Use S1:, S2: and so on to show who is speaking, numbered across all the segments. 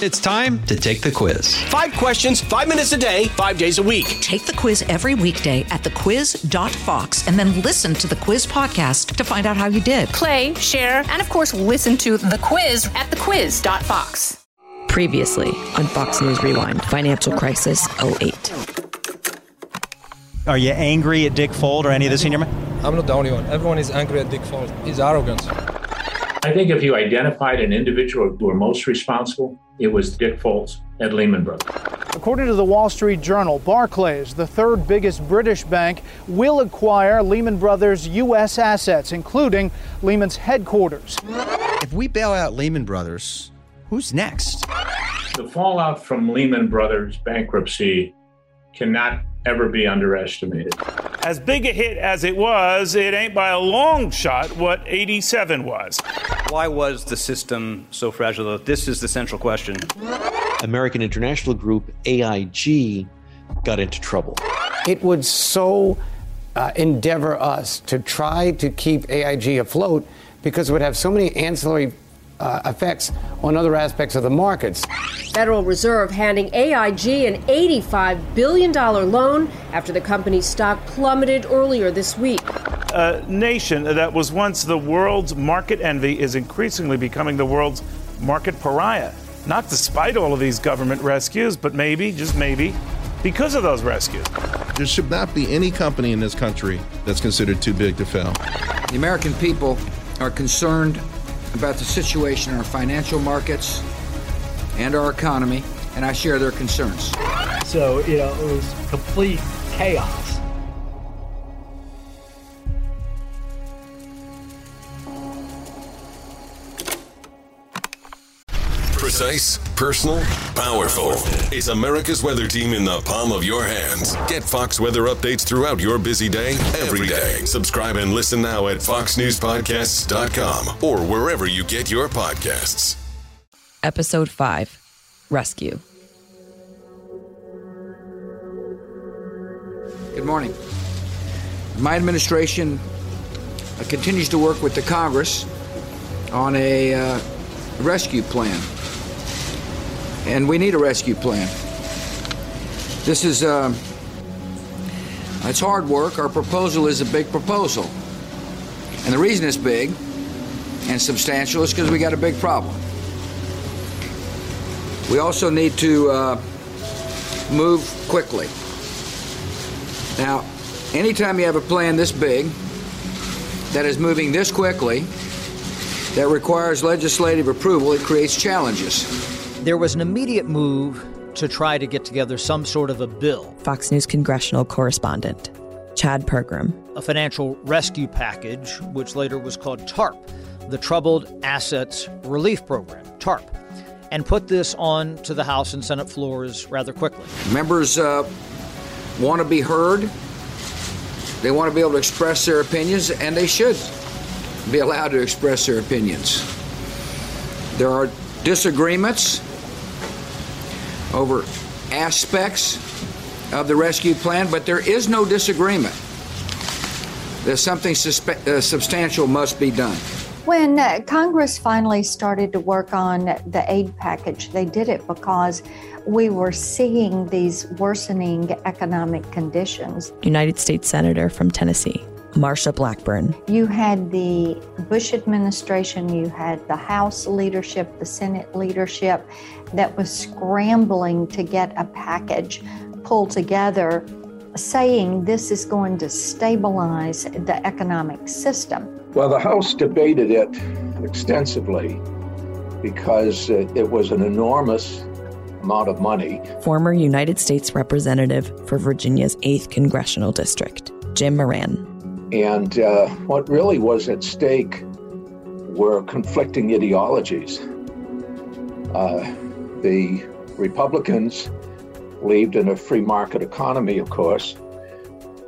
S1: It's time to take the quiz.
S2: Five questions, five minutes a day, five days a week.
S3: Take the quiz every weekday at thequiz.fox and then listen to the quiz podcast to find out how you did.
S4: Play, share, and of course, listen to the quiz at thequiz.fox.
S5: Previously on Fox News Rewind, financial crisis 08.
S6: Are you angry at Dick Fuld or any of the senior men?
S7: I'm not the only one. Everyone is angry at Dick Fuld. He's arrogant.
S8: I think if you identified an individual who are most responsible, it was Dick Fultz at Lehman Brothers.
S9: According to the Wall Street Journal, Barclays, the third biggest British bank, will acquire Lehman Brothers' U.S. assets, including Lehman's headquarters.
S10: If we bail out Lehman Brothers, who's next?
S8: The fallout from Lehman Brothers bankruptcy cannot ever be underestimated.
S11: As big a hit as it was, it ain't by a long shot what 87 was.
S12: Why was the system so fragile? This is the central question.
S13: American International Group, AIG, got into trouble.
S14: It would so uh, endeavor us to try to keep AIG afloat because it would have so many ancillary uh, effects on other aspects of the markets.
S15: Federal Reserve handing AIG an $85 billion loan after the company's stock plummeted earlier this week.
S11: A nation that was once the world's market envy is increasingly becoming the world's market pariah. Not despite all of these government rescues, but maybe, just maybe, because of those rescues.
S16: There should not be any company in this country that's considered too big to fail.
S17: The American people are concerned about the situation in our financial markets and our economy, and I share their concerns.
S18: So, you know, it was complete chaos.
S19: Precise, personal, powerful. It's America's weather team in the palm of your hands. Get Fox weather updates throughout your busy day, every day. Subscribe and listen now at foxnewspodcasts.com or wherever you get your podcasts.
S5: Episode 5 Rescue.
S17: Good morning. My administration uh, continues to work with the Congress on a uh, rescue plan and we need a rescue plan. This is uh, it's hard work. Our proposal is a big proposal, and the reason it's big and substantial is because we got a big problem. We also need to uh, move quickly. Now, anytime you have a plan this big that is moving this quickly, that requires legislative approval, it creates challenges
S20: there was an immediate move to try to get together some sort of a bill.
S5: Fox News congressional correspondent Chad Pergram.
S20: A financial rescue package, which later was called TARP, the Troubled Assets Relief Program, TARP, and put this on to the House and Senate floors rather quickly.
S17: Members uh, want to be heard. They want to be able to express their opinions, and they should be allowed to express their opinions. There are disagreements over aspects of the rescue plan, but there is no disagreement that something suspe- uh, substantial must be done.
S5: When uh, Congress finally started to work on the aid package, they did it because we were seeing these worsening economic conditions. United States Senator from Tennessee, Marsha Blackburn. You had the Bush administration, you had the House leadership, the Senate leadership that was scrambling to get a package pulled together saying this is going to stabilize the economic system.
S7: Well, the House debated it extensively because it was an enormous amount of money.
S5: Former United States Representative for Virginia's 8th Congressional District, Jim Moran.
S7: And uh, what really was at stake were conflicting ideologies. Uh, the Republicans believed in a free market economy, of course,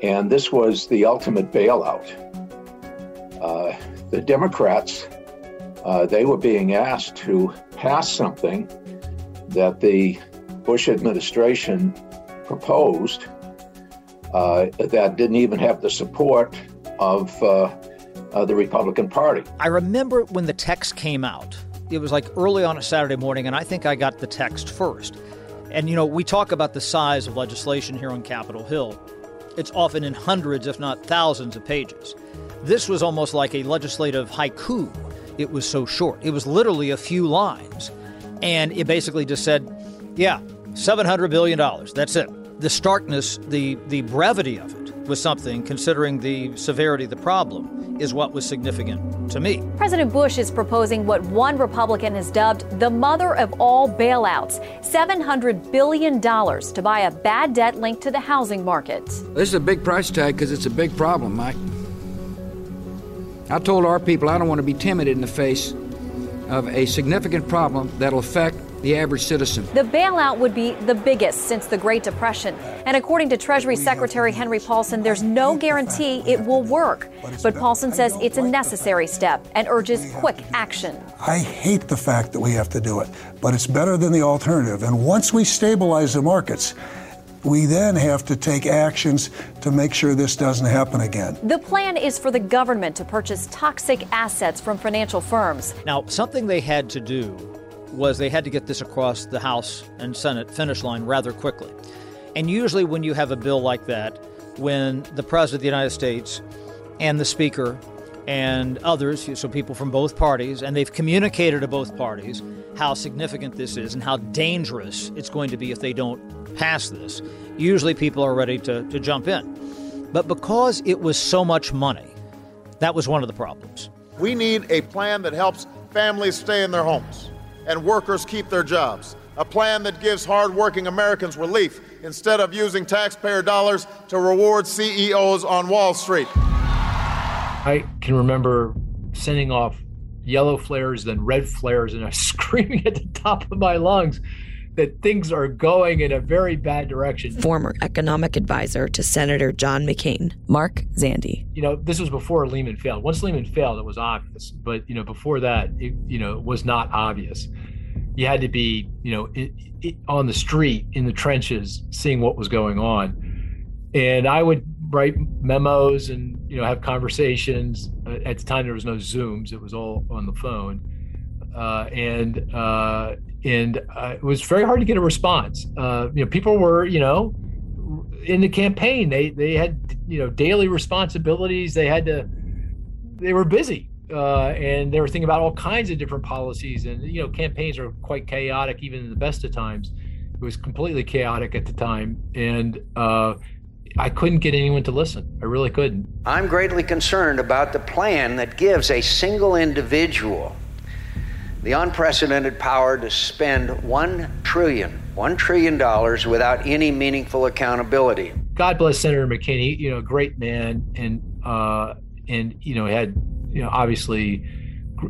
S7: and this was the ultimate bailout. Uh, the Democrats, uh, they were being asked to pass something that the Bush administration proposed uh, that didn't even have the support of uh, uh, the Republican Party.
S20: I remember when the text came out it was like early on a Saturday morning, and I think I got the text first. And, you know, we talk about the size of legislation here on Capitol Hill. It's often in hundreds, if not thousands, of pages. This was almost like a legislative haiku. It was so short. It was literally a few lines. And it basically just said, yeah, $700 billion. That's it. The starkness, the, the brevity of it was something, considering the severity of the problem, is what was significant to me.
S4: President Bush is proposing what one Republican has dubbed the mother of all bailouts $700 billion to buy a bad debt linked to the housing market.
S17: This is a big price tag because it's a big problem, Mike. I told our people I don't want to be timid in the face of a significant problem that'll affect the average citizen.
S4: The bailout would be the biggest since the Great Depression. And according to Treasury Secretary Henry Paulson, there's no guarantee it will work. But Paulson says it's a necessary step and urges quick action.
S21: I hate the fact that we have to do it, but it's better than the alternative. And once we stabilize the markets, we then have to take actions to make sure this doesn't happen again.
S4: The plan is for the government to purchase toxic assets from financial firms.
S20: Now, something they had to do was they had to get this across the House and Senate finish line rather quickly. And usually, when you have a bill like that, when the President of the United States and the Speaker and others, so people from both parties, and they've communicated to both parties how significant this is and how dangerous it's going to be if they don't pass this, usually people are ready to, to jump in. But because it was so much money, that was one of the problems.
S22: We need a plan that helps families stay in their homes and workers keep their jobs. A plan that gives hardworking Americans relief instead of using taxpayer dollars to reward CEOs on Wall Street.
S18: I can remember sending off yellow flares, then red flares, and I was screaming at the top of my lungs that things are going in a very bad direction.
S23: Former economic advisor to Senator John McCain, Mark Zandi.
S18: You know, this was before Lehman failed. Once Lehman failed, it was obvious. But, you know, before that, it, you know, was not obvious. You had to be, you know, it, it, on the street, in the trenches, seeing what was going on. And I would write memos and, you know, have conversations. Uh, at the time, there was no Zooms, it was all on the phone. Uh, and uh, and uh, it was very hard to get a response. Uh, you know, people were, you know, in the campaign. They they had you know daily responsibilities. They had to. They were busy, uh, and they were thinking about all kinds of different policies. And you know, campaigns are quite chaotic, even in the best of times. It was completely chaotic at the time, and uh, I couldn't get anyone to listen. I really couldn't.
S24: I'm greatly concerned about the plan that gives a single individual the unprecedented power to spend one trillion, one trillion dollars without any meaningful accountability.
S18: God bless Senator McCain. He, you know, great man, and uh, and you know had you know obviously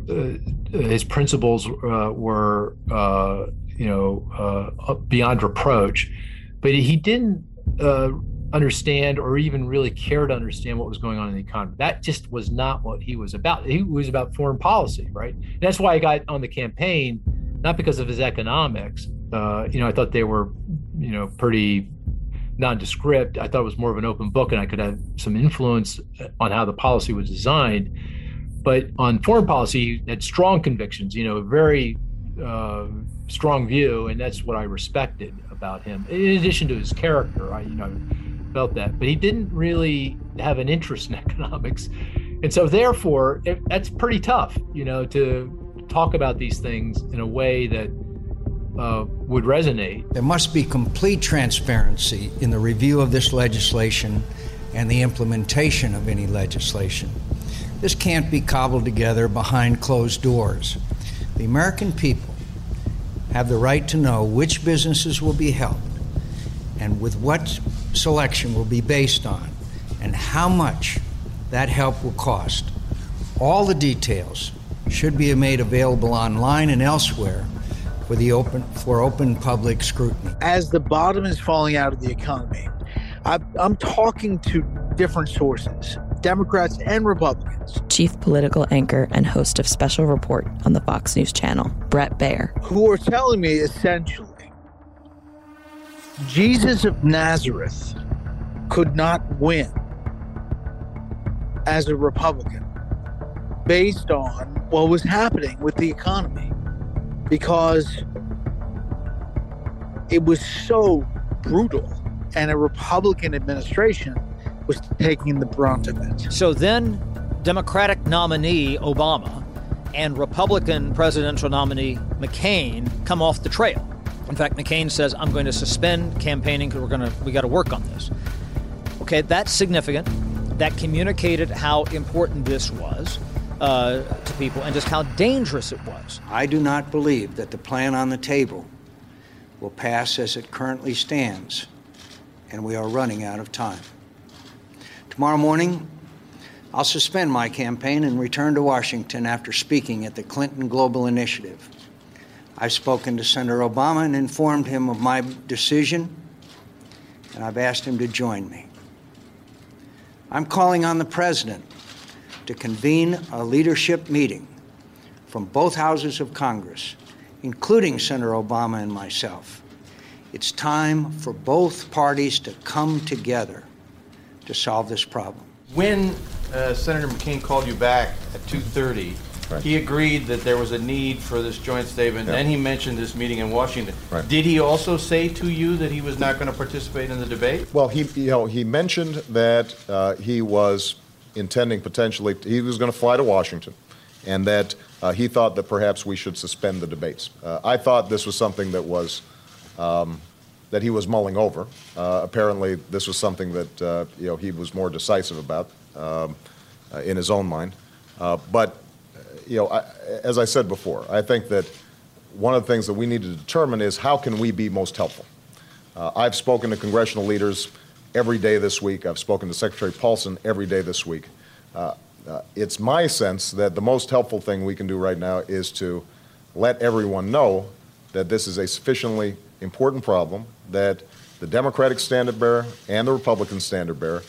S18: uh, his principles uh, were uh, you know uh, beyond reproach, but he didn't uh, understand or even really care to understand what was going on in the economy. That just was not what he was about. He was about foreign policy, right? And that's why I got on the campaign, not because of his economics. Uh, you know, I thought they were, you know, pretty nondescript. I thought it was more of an open book, and I could have some influence on how the policy was designed. But on foreign policy, he had strong convictions. You know, very uh, strong view, and that's what I respected about him. In addition to his character, I, you know felt that, but he didn't really have an interest in economics, and so therefore it, that's pretty tough, you know, to talk about these things in a way that uh, would resonate.
S25: There must be complete transparency in the review of this legislation and the implementation of any legislation. This can't be cobbled together behind closed doors. The American people have the right to know which businesses will be helped and with what selection will be based on and how much that help will cost. All the details should be made available online and elsewhere for the open for open public scrutiny.
S26: As the bottom is falling out of the economy, I'm talking to different sources, Democrats and Republicans.
S23: Chief political anchor and host of Special Report on the Fox News Channel, Bret Baier,
S26: who are telling me essentially Jesus of Nazareth could not win as a Republican based on what was happening with the economy. because it was so brutal and a Republican administration was taking the brunt of it.
S20: So then, Democratic nominee Obama and Republican presidential nominee McCain come off the trail. In fact, McCain says, "I'm going to suspend campaigning because we're going to we got to work on this." Okay, that's significant. That communicated how important this was uh, to people and just how dangerous it was.
S25: I do not believe that the plan on the table will pass as it currently stands, and we are running out of time. Tomorrow morning, I'll suspend my campaign and return to Washington after speaking at the Clinton Global Initiative. I've spoken to Senator Obama and informed him of my decision, and I've asked him to join me. I'm calling on the President to convene a leadership meeting from both houses of Congress, including Senator Obama and myself. It's time for both parties to come together to solve this problem.
S27: When uh, Senator McCain called you back at 2:30, right. he agreed that there was a need for this joint statement. Yeah. Then he mentioned this meeting in Washington. Right. Did he also say to you that he was not going to participate in the debate?
S28: Well, he you know he mentioned that uh, he was intending potentially he was going to fly to Washington, and that uh, he thought that perhaps we should suspend the debates. Uh, I thought this was something that was. Um, that he was mulling over. Uh, apparently, this was something that uh, you know he was more decisive about um, uh, in his own mind. Uh, but you know, I, as I said before, I think that one of the things that we need to determine is how can we be most helpful. Uh, I've spoken to congressional leaders every day this week. I've spoken to Secretary Paulson every day this week. Uh, it's my sense that the most helpful thing we can do right now is to let everyone know that this is a sufficiently important problem that the Democratic standard bearer and the Republican standard bearer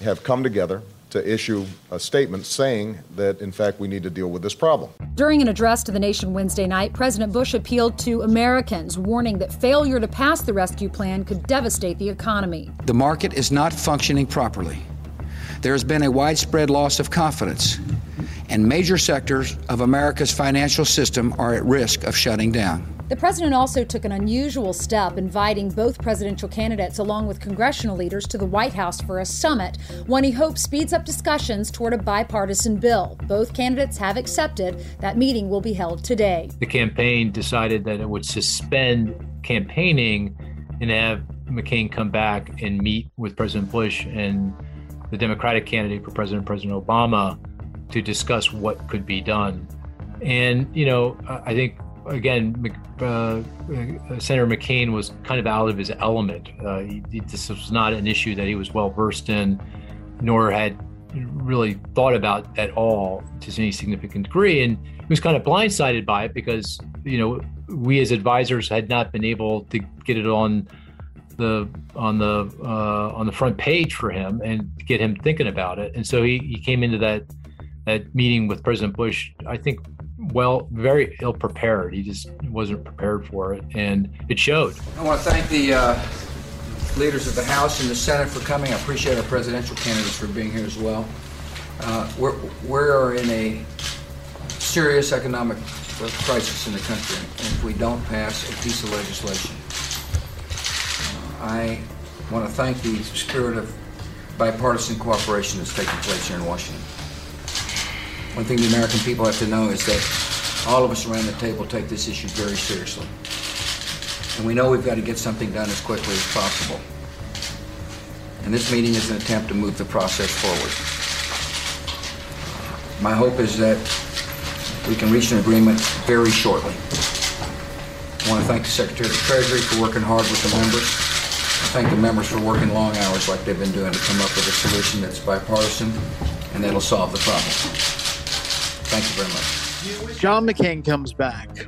S28: have come together to issue a statement saying that, in fact, we need to deal with this problem.
S29: During an address to the nation Wednesday night, President Bush appealed to Americans, warning that failure to pass the rescue plan could devastate the economy.
S17: The market is not functioning properly. There has been a widespread loss of confidence, and major sectors of America's financial system are at risk of shutting down.
S29: The president also took an unusual step, inviting both presidential candidates along with congressional leaders to the White House for a summit, one he hopes speeds up discussions toward a bipartisan bill. Both candidates have accepted that meeting will be held today.
S18: The campaign decided that it would suspend campaigning and have McCain come back and meet with President Bush and the Democratic candidate for President, President Obama, to discuss what could be done. And, you know, I think again, uh, uh, Senator McCain was kind of out of his element. Uh, he, this was not an issue that he was well versed in, nor had really thought about at all to any significant degree. And he was kind of blindsided by it because, you know, we as advisors had not been able to get it on the on the uh, on the front page for him and get him thinking about it. And so he, he came into that that meeting with President Bush, I think, well, very ill prepared. He just wasn't prepared for it, and it showed.
S17: I want to thank the uh, leaders of the House and the Senate for coming. I appreciate our presidential candidates for being here as well. Uh, we're, we're in a serious economic crisis in the country and if we don't pass a piece of legislation. Uh, I want to thank the spirit of bipartisan cooperation that's taking place here in Washington. One thing the American people have to know is that all of us around the table take this issue very seriously. And we know we've got to get something done as quickly as possible. And this meeting is an attempt to move the process forward. My hope is that we can reach an agreement very shortly. I want to thank the Secretary of the Treasury for working hard with the members. I thank the members for working long hours like they've been doing to come up with a solution that's bipartisan and that'll solve the problem. Thank you very much.
S26: John McCain comes back,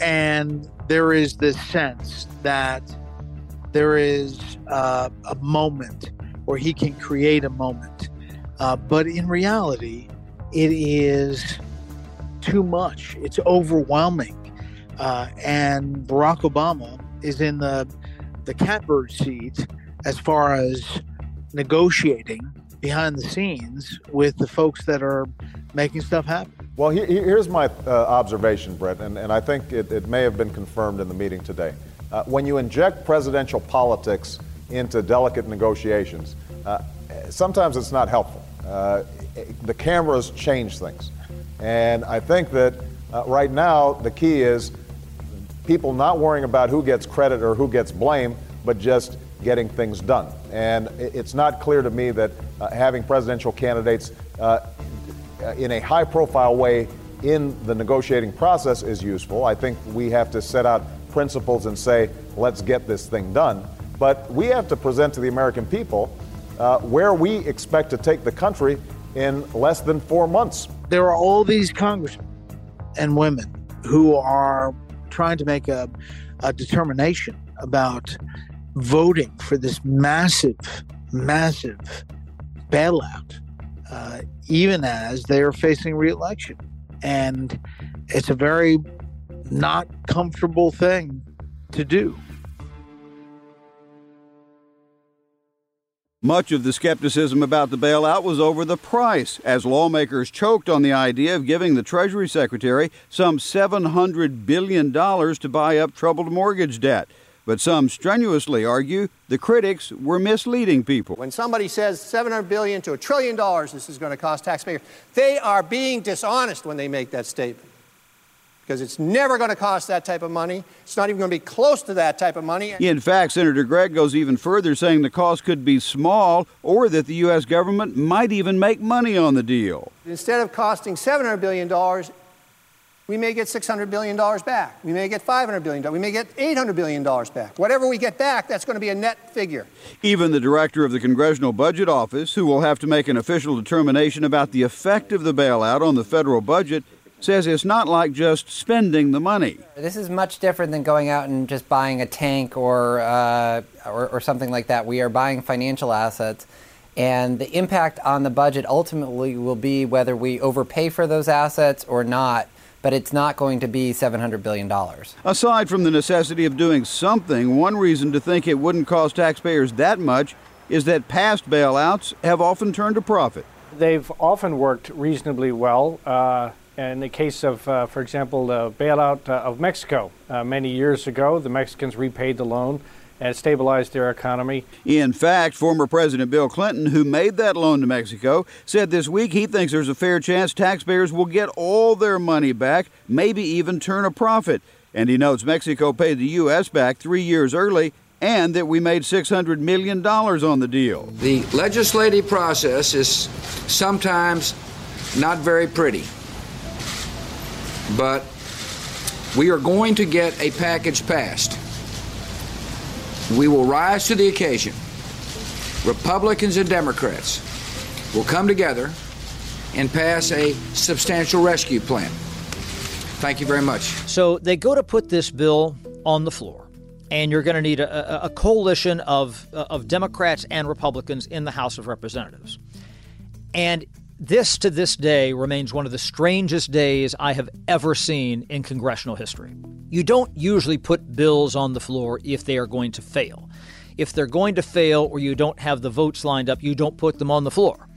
S26: and there is this sense that there is uh, a moment where he can create a moment. Uh, but in reality, it is too much. It's overwhelming. Uh, and Barack Obama is in the the catbird seat as far as negotiating behind the scenes with the folks that are making stuff happen.
S28: Well, he, here's my uh, observation, Bret, and, and I think it, it, may have been confirmed in the meeting today. Uh, when you inject presidential politics into delicate negotiations, uh, sometimes it's not helpful. Uh, the cameras change things. And I think that uh, right now the key is people not worrying about who gets credit or who gets blame, but just getting things done. And it's not clear to me that uh, having presidential candidates in a high profile way in the negotiating process is useful. I think we have to set out principles and say, let's get this thing done. But we have to present to the American people uh, where we expect to take the country in less than four months.
S26: There are all these congressmen and women who are trying to make a, a determination about voting for this massive, massive bailout, uh, even as they are facing reelection. And it's a very not comfortable thing to do.
S30: Much of the skepticism about the bailout was over the price, as lawmakers choked on the idea of giving the Treasury Secretary some $700 billion to buy up troubled mortgage debt. But some strenuously argue the critics were misleading people.
S31: When somebody says 700 billion to a trillion dollars this is going to cost taxpayers, they are being dishonest when they make that statement because it's never going to cost that type of money. It's not even going to be close to that type of money.
S30: In fact, Senator Gregg goes even further, saying the cost could be small or that the U.S. government might even make money on the deal.
S31: Instead of costing $700 billion, we may get $600 billion back. We may get $500 billion. We may get $800 billion back. Whatever we get back, that's going to be a net figure.
S30: Even the director of the Congressional Budget Office, who will have to make an official determination about the effect of the bailout on the federal budget, says it's not like just spending the money.
S32: This is much different than going out and just buying a tank or, uh, or, or something like that. We are buying financial assets. And the impact on the budget ultimately will be whether we overpay for those assets or not but it's not going to be $700 billion.
S30: Aside from the necessity of doing something, one reason to think it wouldn't cost taxpayers that much is that past bailouts have often turned a profit.
S33: They've often worked reasonably well. Uh, in the case of, uh, for example, the bailout uh, of Mexico uh, many years ago, the Mexicans repaid the loan and stabilized their economy.
S30: In fact, former President Bill Clinton, who made that loan to Mexico, said this week he thinks there's a fair chance taxpayers will get all their money back, maybe even turn a profit. And he notes Mexico paid the U.S. back three years early and that we made $600 million on the deal.
S17: The legislative process is sometimes not very pretty but we are going to get a package passed. We will rise to the occasion. Republicans and Democrats will come together and pass a substantial rescue plan. Thank you very much.
S20: So they go to put this bill on the floor, and you're going to need a, a, coalition of, of Democrats and Republicans in the House of Representatives. And this to this day remains one of the strangest days I have ever seen in congressional history. You don't usually put bills on the floor if they are going to fail. If they're going to fail or you don't have the votes lined up, you don't put them on the floor.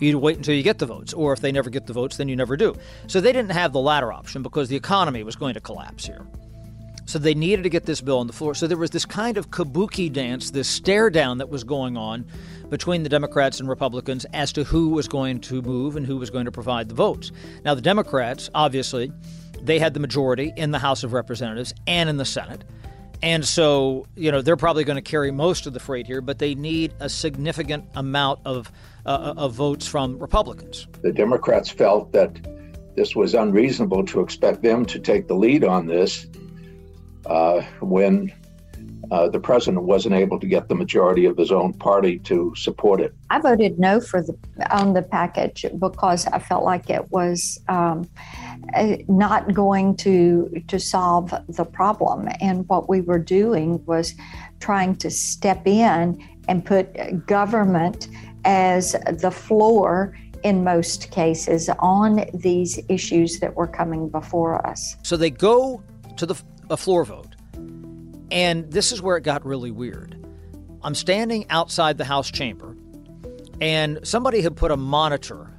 S20: You wait until you get the votes, or if they never get the votes, then you never do. So they didn't have the latter option because the economy was going to collapse here. So they needed to get this bill on the floor. So there was this kind of kabuki dance, this stare down that was going on between the Democrats and Republicans as to who was going to move and who was going to provide the votes. Now, the Democrats, obviously, they had the majority in the House of Representatives and in the Senate. And so, you know, they're probably going to carry most of the freight here, but they need a significant amount of, uh, of votes from Republicans.
S7: The Democrats felt that this was unreasonable to expect them to take the lead on this when uh, the president wasn't able to get the majority of his own party to support it.
S5: I voted no for the on the package because I felt like it was um, uh, not going to to solve the problem, and what we were doing was trying to step in and put government as the floor in most cases on these issues that were coming before us.
S20: So they go to the a floor vote. And this is where it got really weird. I'm standing outside the House chamber, and somebody had put a monitor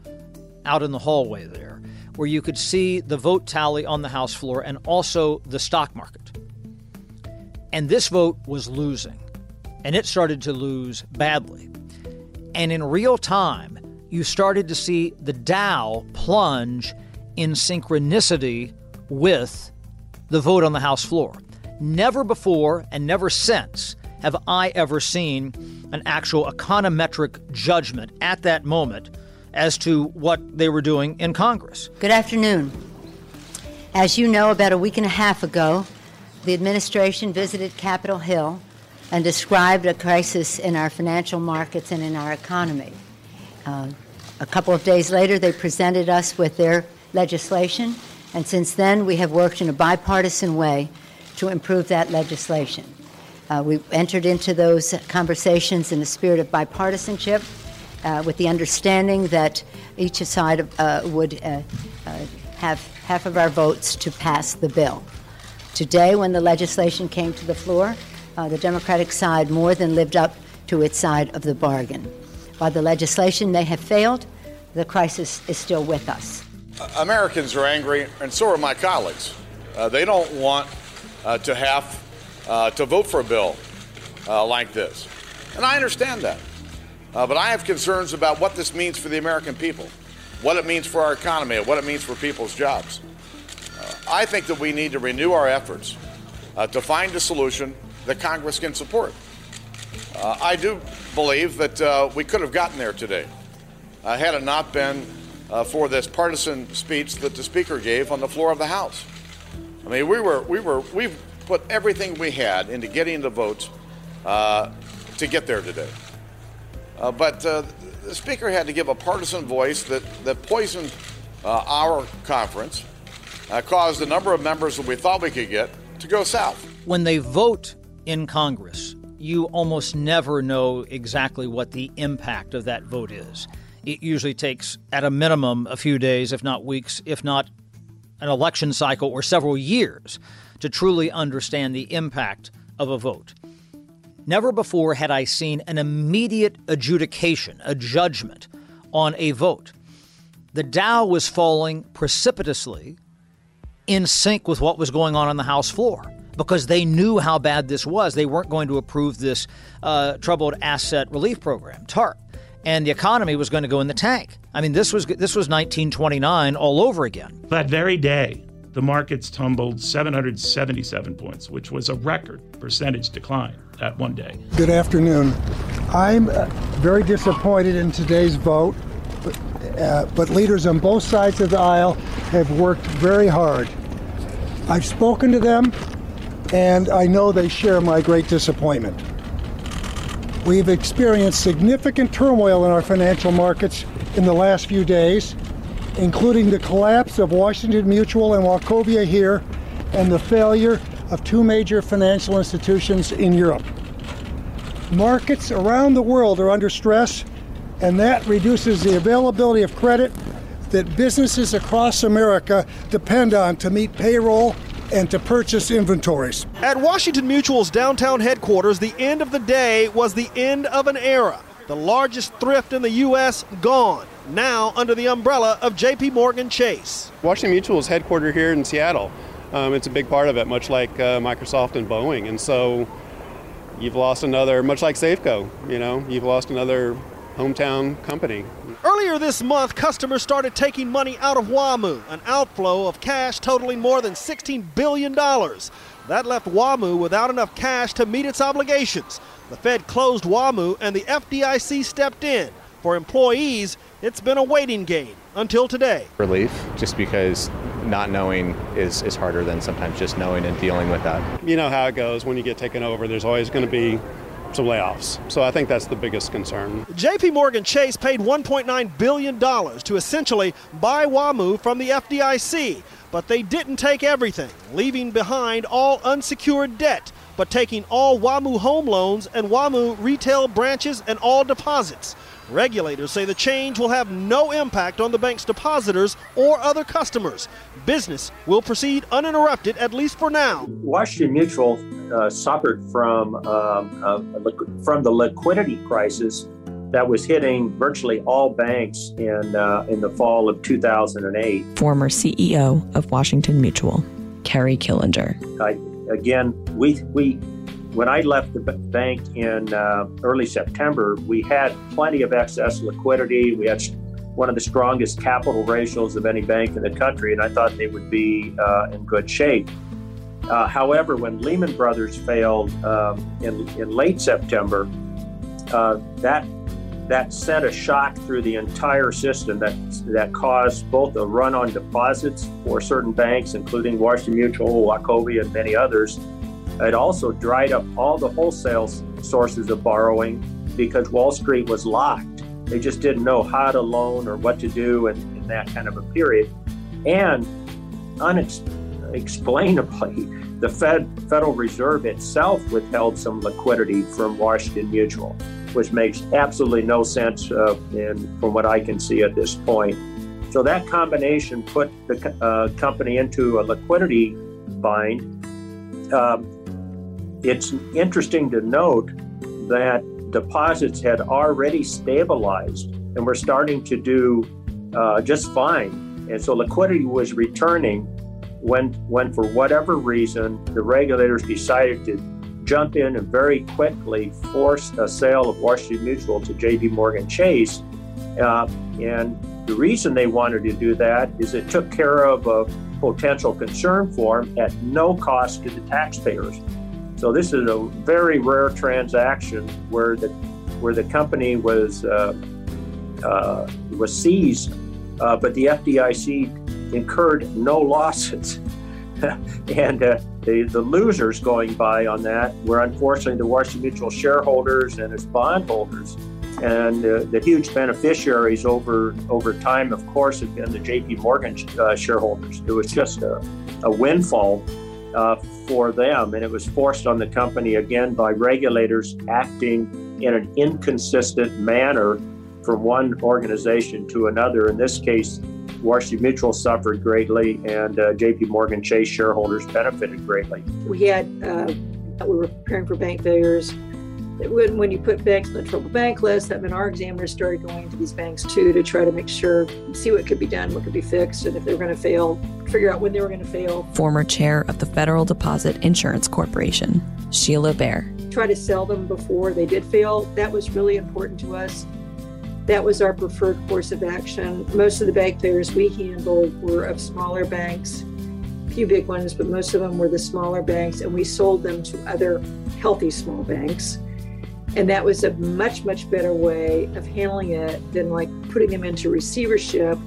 S20: out in the hallway there where you could see the vote tally on the House floor and also the stock market. And this vote was losing, and it started to lose badly. And in real time, you started to see the Dow plunge in synchronicity with the vote on the House floor. Never before and never since have I ever seen an actual econometric judgment at that moment as to what they were doing in Congress.
S34: Good afternoon. As you know, about a week and a half ago, the administration visited Capitol Hill and described a crisis in our financial markets and in our economy. Uh, a couple of days later, they presented us with their legislation, and since then, we have worked in a bipartisan way to improve that legislation. Uh, we entered into those conversations in the spirit of bipartisanship uh, with the understanding that each side uh, would uh, uh, have half of our votes to pass the bill. Today, when the legislation came to the floor, uh, the Democratic side more than lived up to its side of the bargain. While the legislation may have failed, the crisis is still with us.
S22: Americans are angry, and so are my colleagues. Uh, they don't want uh, to have uh, to vote for a bill uh, like this. And I understand that. Uh, but I have concerns about what this means for the American people, what it means for our economy, and what it means for people's jobs. Uh, I think that we need to renew our efforts to find a solution that Congress can support. I do believe that we could have gotten there today had it not been for this partisan speech that the Speaker gave on the floor of the House. I mean, we were, we were, we've put everything we had into getting the votes uh, to get there today. Uh, but uh, the Speaker had to give a partisan voice that, that poisoned uh, our conference, uh, caused the number of members that we thought we could get to go south.
S20: When they vote in Congress, you almost never know exactly what the impact of that vote is. It usually takes, at a minimum, a few days, if not weeks, if not an election cycle or several years to truly understand the impact of a vote. Never before had I seen an immediate adjudication, a judgment on a vote. The Dow was falling precipitously in sync with what was going on on the House floor because they knew how bad this was. They weren't going to approve this uh, troubled asset relief program, TARP, and the economy was going to go in the tank. I mean, this was this was 1929 all over again.
S11: That very day, the markets tumbled 777 points, which was a record percentage decline that one day.
S21: Good afternoon. I'm uh, very disappointed in today's vote, uh, but leaders on both sides of the aisle have worked very hard. I've spoken to them, and I know they share my great disappointment. We've experienced significant turmoil in our financial markets in the last few days, including the collapse of Washington Mutual and Wachovia here and the failure of two major financial institutions in Europe. Markets around the world are under stress, and that reduces the availability of credit that businesses across America depend on to meet payroll and to purchase inventories.
S35: At Washington Mutual's downtown headquarters, the end of the day was the end of an era. The largest thrift in the U.S. gone now under the umbrella of JP Morgan Chase.
S36: Washington Mutual is headquartered here in Seattle. Um, it's a big part of it, much like uh, Microsoft and Boeing. And so you've lost another, much like Safeco, you know, you've lost another hometown company.
S35: Earlier this month, customers started taking money out of WAMU, an outflow of cash totaling more than $16 billion. That left WAMU without enough cash to meet its obligations. The Fed closed WAMU and the FDIC stepped in. For employees, it's been a waiting game until today.
S12: Relief, just because not knowing is, is harder than sometimes just knowing and dealing with that.
S36: You know how it goes when you get taken over, there's always going to be some layoffs. So I think that's the biggest concern.
S35: JP Morgan Chase paid $1.9 billion to essentially buy WAMU from the FDIC, but they didn't take everything, leaving behind all unsecured debt, but taking all WAMU home loans and WAMU retail branches and all deposits. Regulators say the change will have no impact on the bank's depositors or other customers. Business will proceed uninterrupted, at least for now.
S37: Washington Mutual uh, suffered from um, uh, from the liquidity crisis that was hitting virtually all banks in, uh, in the fall of 2008.
S38: Former CEO of Washington Mutual, Kerry Killinger.
S37: I, again, we, we, when I left the bank in uh, early September, we had plenty of excess liquidity. We had one of the strongest capital ratios of any bank in the country, and I thought they would be uh, in good shape. Uh, however, when Lehman Brothers failed um, in, in late September, uh, that that sent a shock through the entire system that that caused both a run on deposits for certain banks, including Washington Mutual, Wachovia, and many others. It also dried up all the wholesale sources of borrowing because Wall Street was locked. They just didn't know how to loan or what to do in, in that kind of a period. And unexplainably, the Fed, Federal Reserve itself withheld some liquidity from Washington Mutual, which makes absolutely no sense uh, in, from what I can see at this point. So that combination put the uh, company into a liquidity bind. Um, it's interesting to note that deposits had already stabilized and were starting to do uh, just fine. And so liquidity was returning when, when, for whatever reason, the regulators decided to jump in and very quickly force a sale of Washington Mutual to JP Morgan Chase. Uh, and the reason they wanted to do that is it took care of a potential concern for them at no cost to the taxpayers. So this is a very rare transaction where the where the company was uh, uh, was seized, uh, but the FDIC incurred no losses. and uh, the, the losers going by on that were unfortunately the Washington Mutual shareholders and its bondholders. And uh, the huge beneficiaries over over time, of course, have been the J.P. Morgan uh, shareholders. It was just a, a windfall uh, for them. And it was forced on the company again by regulators acting in an inconsistent manner from one organization to another. In this case, Washington Mutual suffered greatly, and uh, JP Morgan Chase shareholders benefited greatly.
S39: We had, uh, we were preparing for bank failures when, when you put banks on the trouble bank list, that meant our examiners started going to these banks too to try to make sure, see what could be done, what could be fixed, and if they were going to fail, figure out when they were going to fail.
S38: Former chair of the Federal Deposit Insurance Corporation, Sheila Bair.
S39: Try to sell them before they did fail. That was really important to us. That was our preferred course of action. Most of the bank failures we handled were of smaller banks, a few big ones, but most of them were the smaller banks, and we sold them to other healthy small banks and that was a much, much better way of handling it than like putting them into receivership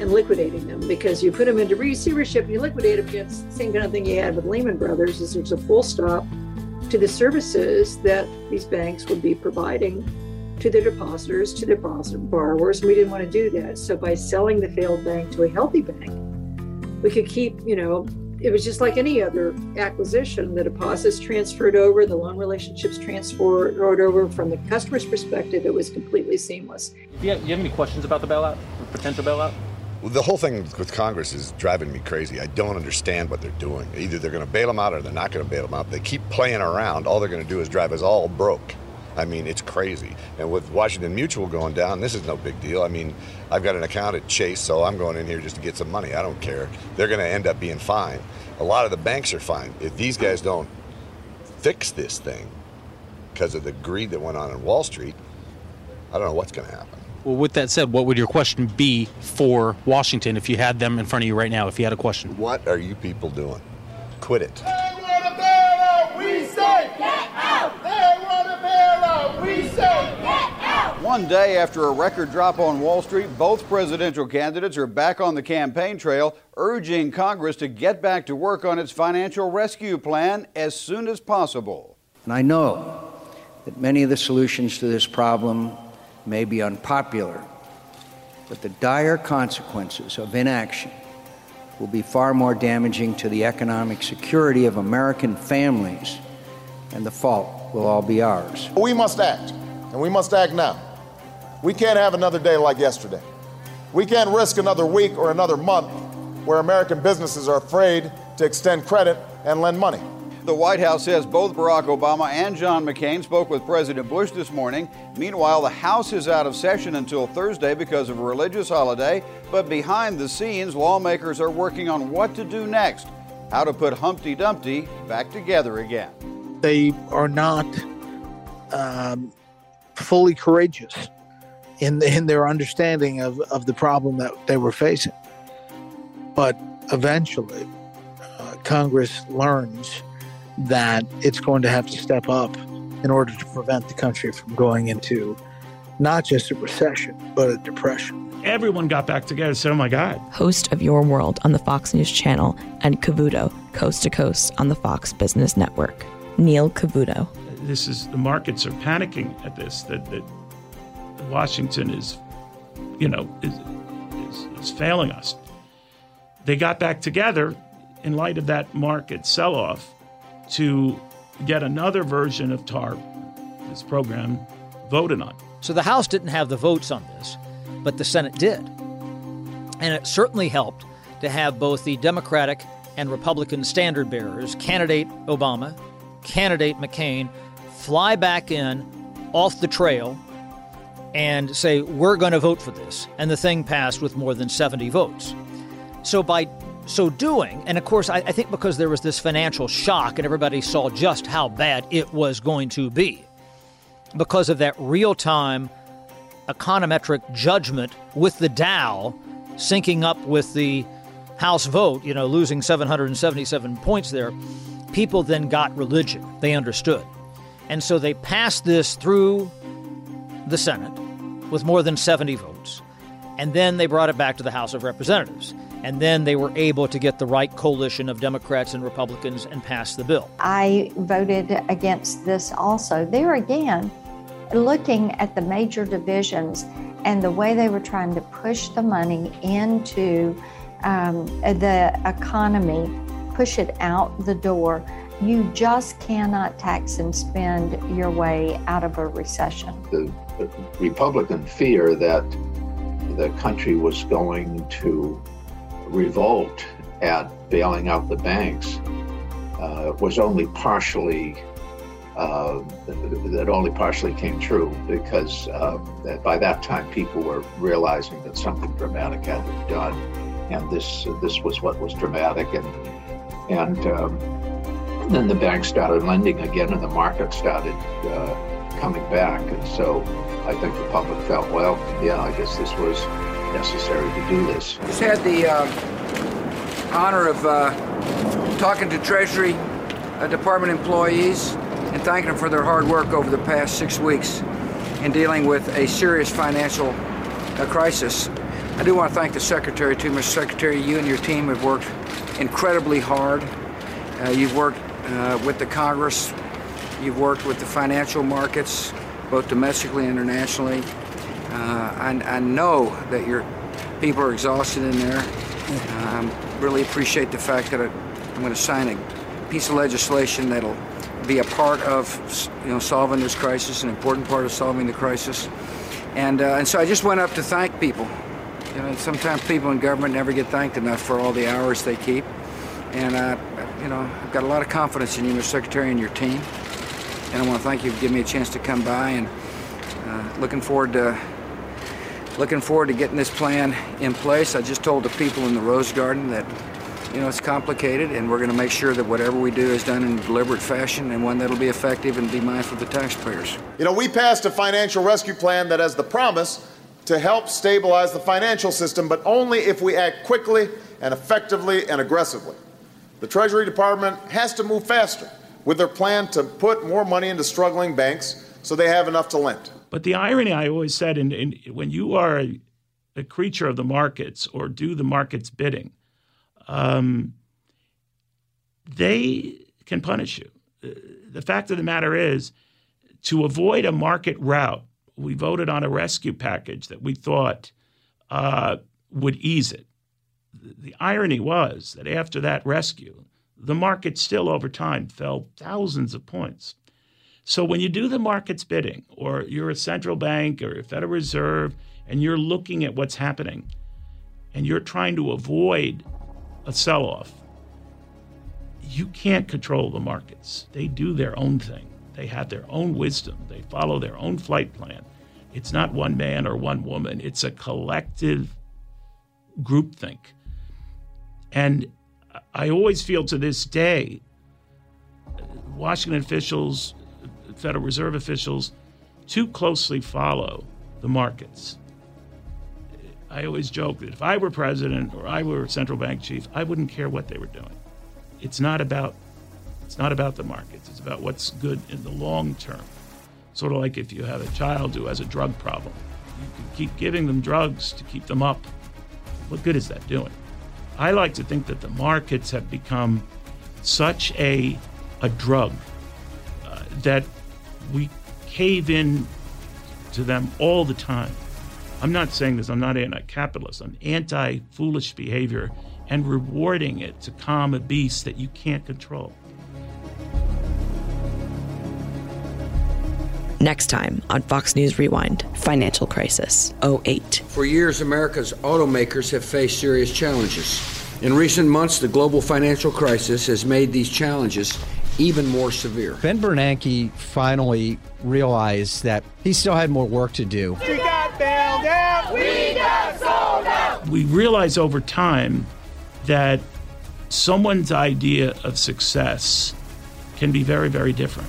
S39: and liquidating them because you put them into receivership and you liquidate them against the same kind of thing you had with Lehman Brothers is there's a full stop to the services that these banks would be providing to their depositors, to their borrowers, and we didn't want to do that. So by selling the failed bank to a healthy bank, we could keep, you know, it was just like any other acquisition. The deposits transferred over, the loan relationships transferred over. From the customer's perspective, it was completely seamless.
S40: Do you have, you have any questions about the bailout, potential bailout?
S41: Well, the whole thing with Congress is driving me crazy. I don't understand what they're doing. Either they're going to bail them out or they're not going to bail them out. They keep playing around. All they're going to do is drive us all broke. I mean, it's crazy. And with Washington Mutual going down, this is no big deal. I mean, I've got an account at Chase, so I'm going in here just to get some money. I don't care. They're going to end up being fine a lot of the banks are fine. If these guys don't fix this thing because of the greed that went on in Wall Street, I don't know what's going to happen.
S40: Well, with that said, what would your question be for Washington if you had them in front of you right now? If you had a question,
S41: what are you people doing? Quit it.
S42: We say get out. They want to bail out. We say get out.
S30: One day after a record drop on Wall Street, both presidential candidates are back on the campaign trail, urging Congress to get back to work on its financial rescue plan as soon as possible.
S43: And I know that many of the solutions to this problem may be unpopular, but the dire consequences of inaction will be far more damaging to the economic security of American families, and the fault will all be ours.
S22: We must act, and we must act now. We can't have another day like yesterday. We can't risk another week or another month where American businesses are afraid to extend credit and lend money.
S30: The White House says both Barack Obama and John McCain spoke with President Bush this morning. Meanwhile, the House is out of session until Thursday because of a religious holiday. But behind the scenes, lawmakers are working on what to do next how to put Humpty Dumpty back together again.
S26: They are not um, fully courageous in, in their understanding of, of the problem that they were facing. But eventually, uh, Congress learns that it's going to have to step up in order to prevent the country from going into not just a recession, but a depression.
S11: Everyone got back together and said, Oh my God.
S38: Host of Your World on the Fox News Channel and Cavuto, Coast to Coast on the Fox Business Network. Neil Cavuto.
S11: This is the markets are panicking at this, that, that Washington is, you know, is, is, is failing us. They got back together in light of that market sell off to get another version of TARP, this program, voted on.
S20: So the House didn't have the votes on this, but the Senate did. And it certainly helped to have both the Democratic and Republican standard bearers, candidate Obama, candidate McCain, fly back in off the trail and say, we're going to vote for this. And the thing passed with more than 70 votes. So by so doing, and of course, I, I, think because there was this financial shock and everybody saw just how bad it was going to be, because of that real time econometric judgment with the Dow syncing up with the House vote, you know, losing 777 points there, people then got religion. They understood. And so they passed this through the Senate with more than 70 votes. And then they brought it back to the House of Representatives. And then they were able to get the right coalition of Democrats and Republicans and pass the bill.
S5: I voted against this also. There again, looking at the major divisions and the way they were trying to push the money into um, the economy, push it out the door. You just cannot tax and spend your way out of a recession.
S7: The, the Republican fear that the country was going to revolt at bailing out the banks uh, was only partially uh, that only partially came true because uh, by that time people were realizing that something dramatic had to be done, and this this was what was dramatic, and and um, then the banks started lending again, and the market started uh, coming back, and so I think the public felt, well, yeah, I guess this was necessary to do this.
S17: Just had the uh, honor of uh, talking to Treasury uh, Department employees and thanking them for their hard work over the past six weeks in dealing with a serious financial uh, crisis. I do want to thank the Secretary too. Mr. Secretary, you and your team have worked incredibly hard. Uh, you've worked uh, with the Congress, you've worked with the financial markets, both domestically and internationally. Uh, I, I, know that your people are exhausted in there. I um, really appreciate the fact that I, I'm going to sign a piece of legislation that'll be a part of you know solving this crisis, an important part of solving the crisis. And uh, and so I just went up to thank people. You know, sometimes people in government never get thanked enough for all the hours they keep. And uh, you know, I've got a lot of confidence in you, Mr. Secretary, and your team. And I want to thank you for giving me a chance to come by and uh, looking forward to looking forward to getting this plan in place. I just told the people in the Rose Garden that, you know, it's complicated, and we're going to make sure that whatever we do is done in a deliberate fashion and one that'll be effective and be mindful of the taxpayers.
S28: You know, we passed a financial rescue plan that has the promise to help stabilize the financial system, but only if we act quickly and effectively and aggressively. The Treasury Department has to move faster with their plan to put more money into struggling banks so they have enough to lend.
S11: But the irony I always said, in, in when you are a, creature of the markets or do the markets bidding, um, they can punish you. The fact of the matter is, to avoid a market rout, we voted on a rescue package that we thought uh, would ease it. The irony was that after that rescue, the market still over time fell thousands of points. So when you do the market's bidding, or you're a central bank or a Federal Reserve, and you're looking at what's happening, and you're trying to avoid a sell off, you can't control the markets. They do their own thing. They have their own wisdom. They follow their own flight plan. It's not one man or one woman. It's a collective groupthink. And I always feel to this day, Washington officials, Federal Reserve officials, too closely follow the markets. I always joke that if I were president or I were central bank chief, I wouldn't care what they were doing. It's not about it's not about the markets. It's about what's good in the long term. Sort of like if you have a child who has a drug problem, you can keep giving them drugs to keep them up. What good is that doing? I like to think that the markets have become such a a drug uh, that we cave in to them all the time. I'm not saying this, I'm not anti capitalist, I'm anti foolish behavior and rewarding it to calm a beast that you can't control.
S38: Next time on Fox News Rewind Financial Crisis 08.
S43: For years, America's automakers have faced serious challenges. In recent months, the global financial crisis has made these challenges even more severe.
S44: Ben Bernanke finally realized that he still had more work to do.
S42: We got bailed out. We got sold out.
S11: We realize over time that someone's idea of success can be very, very different.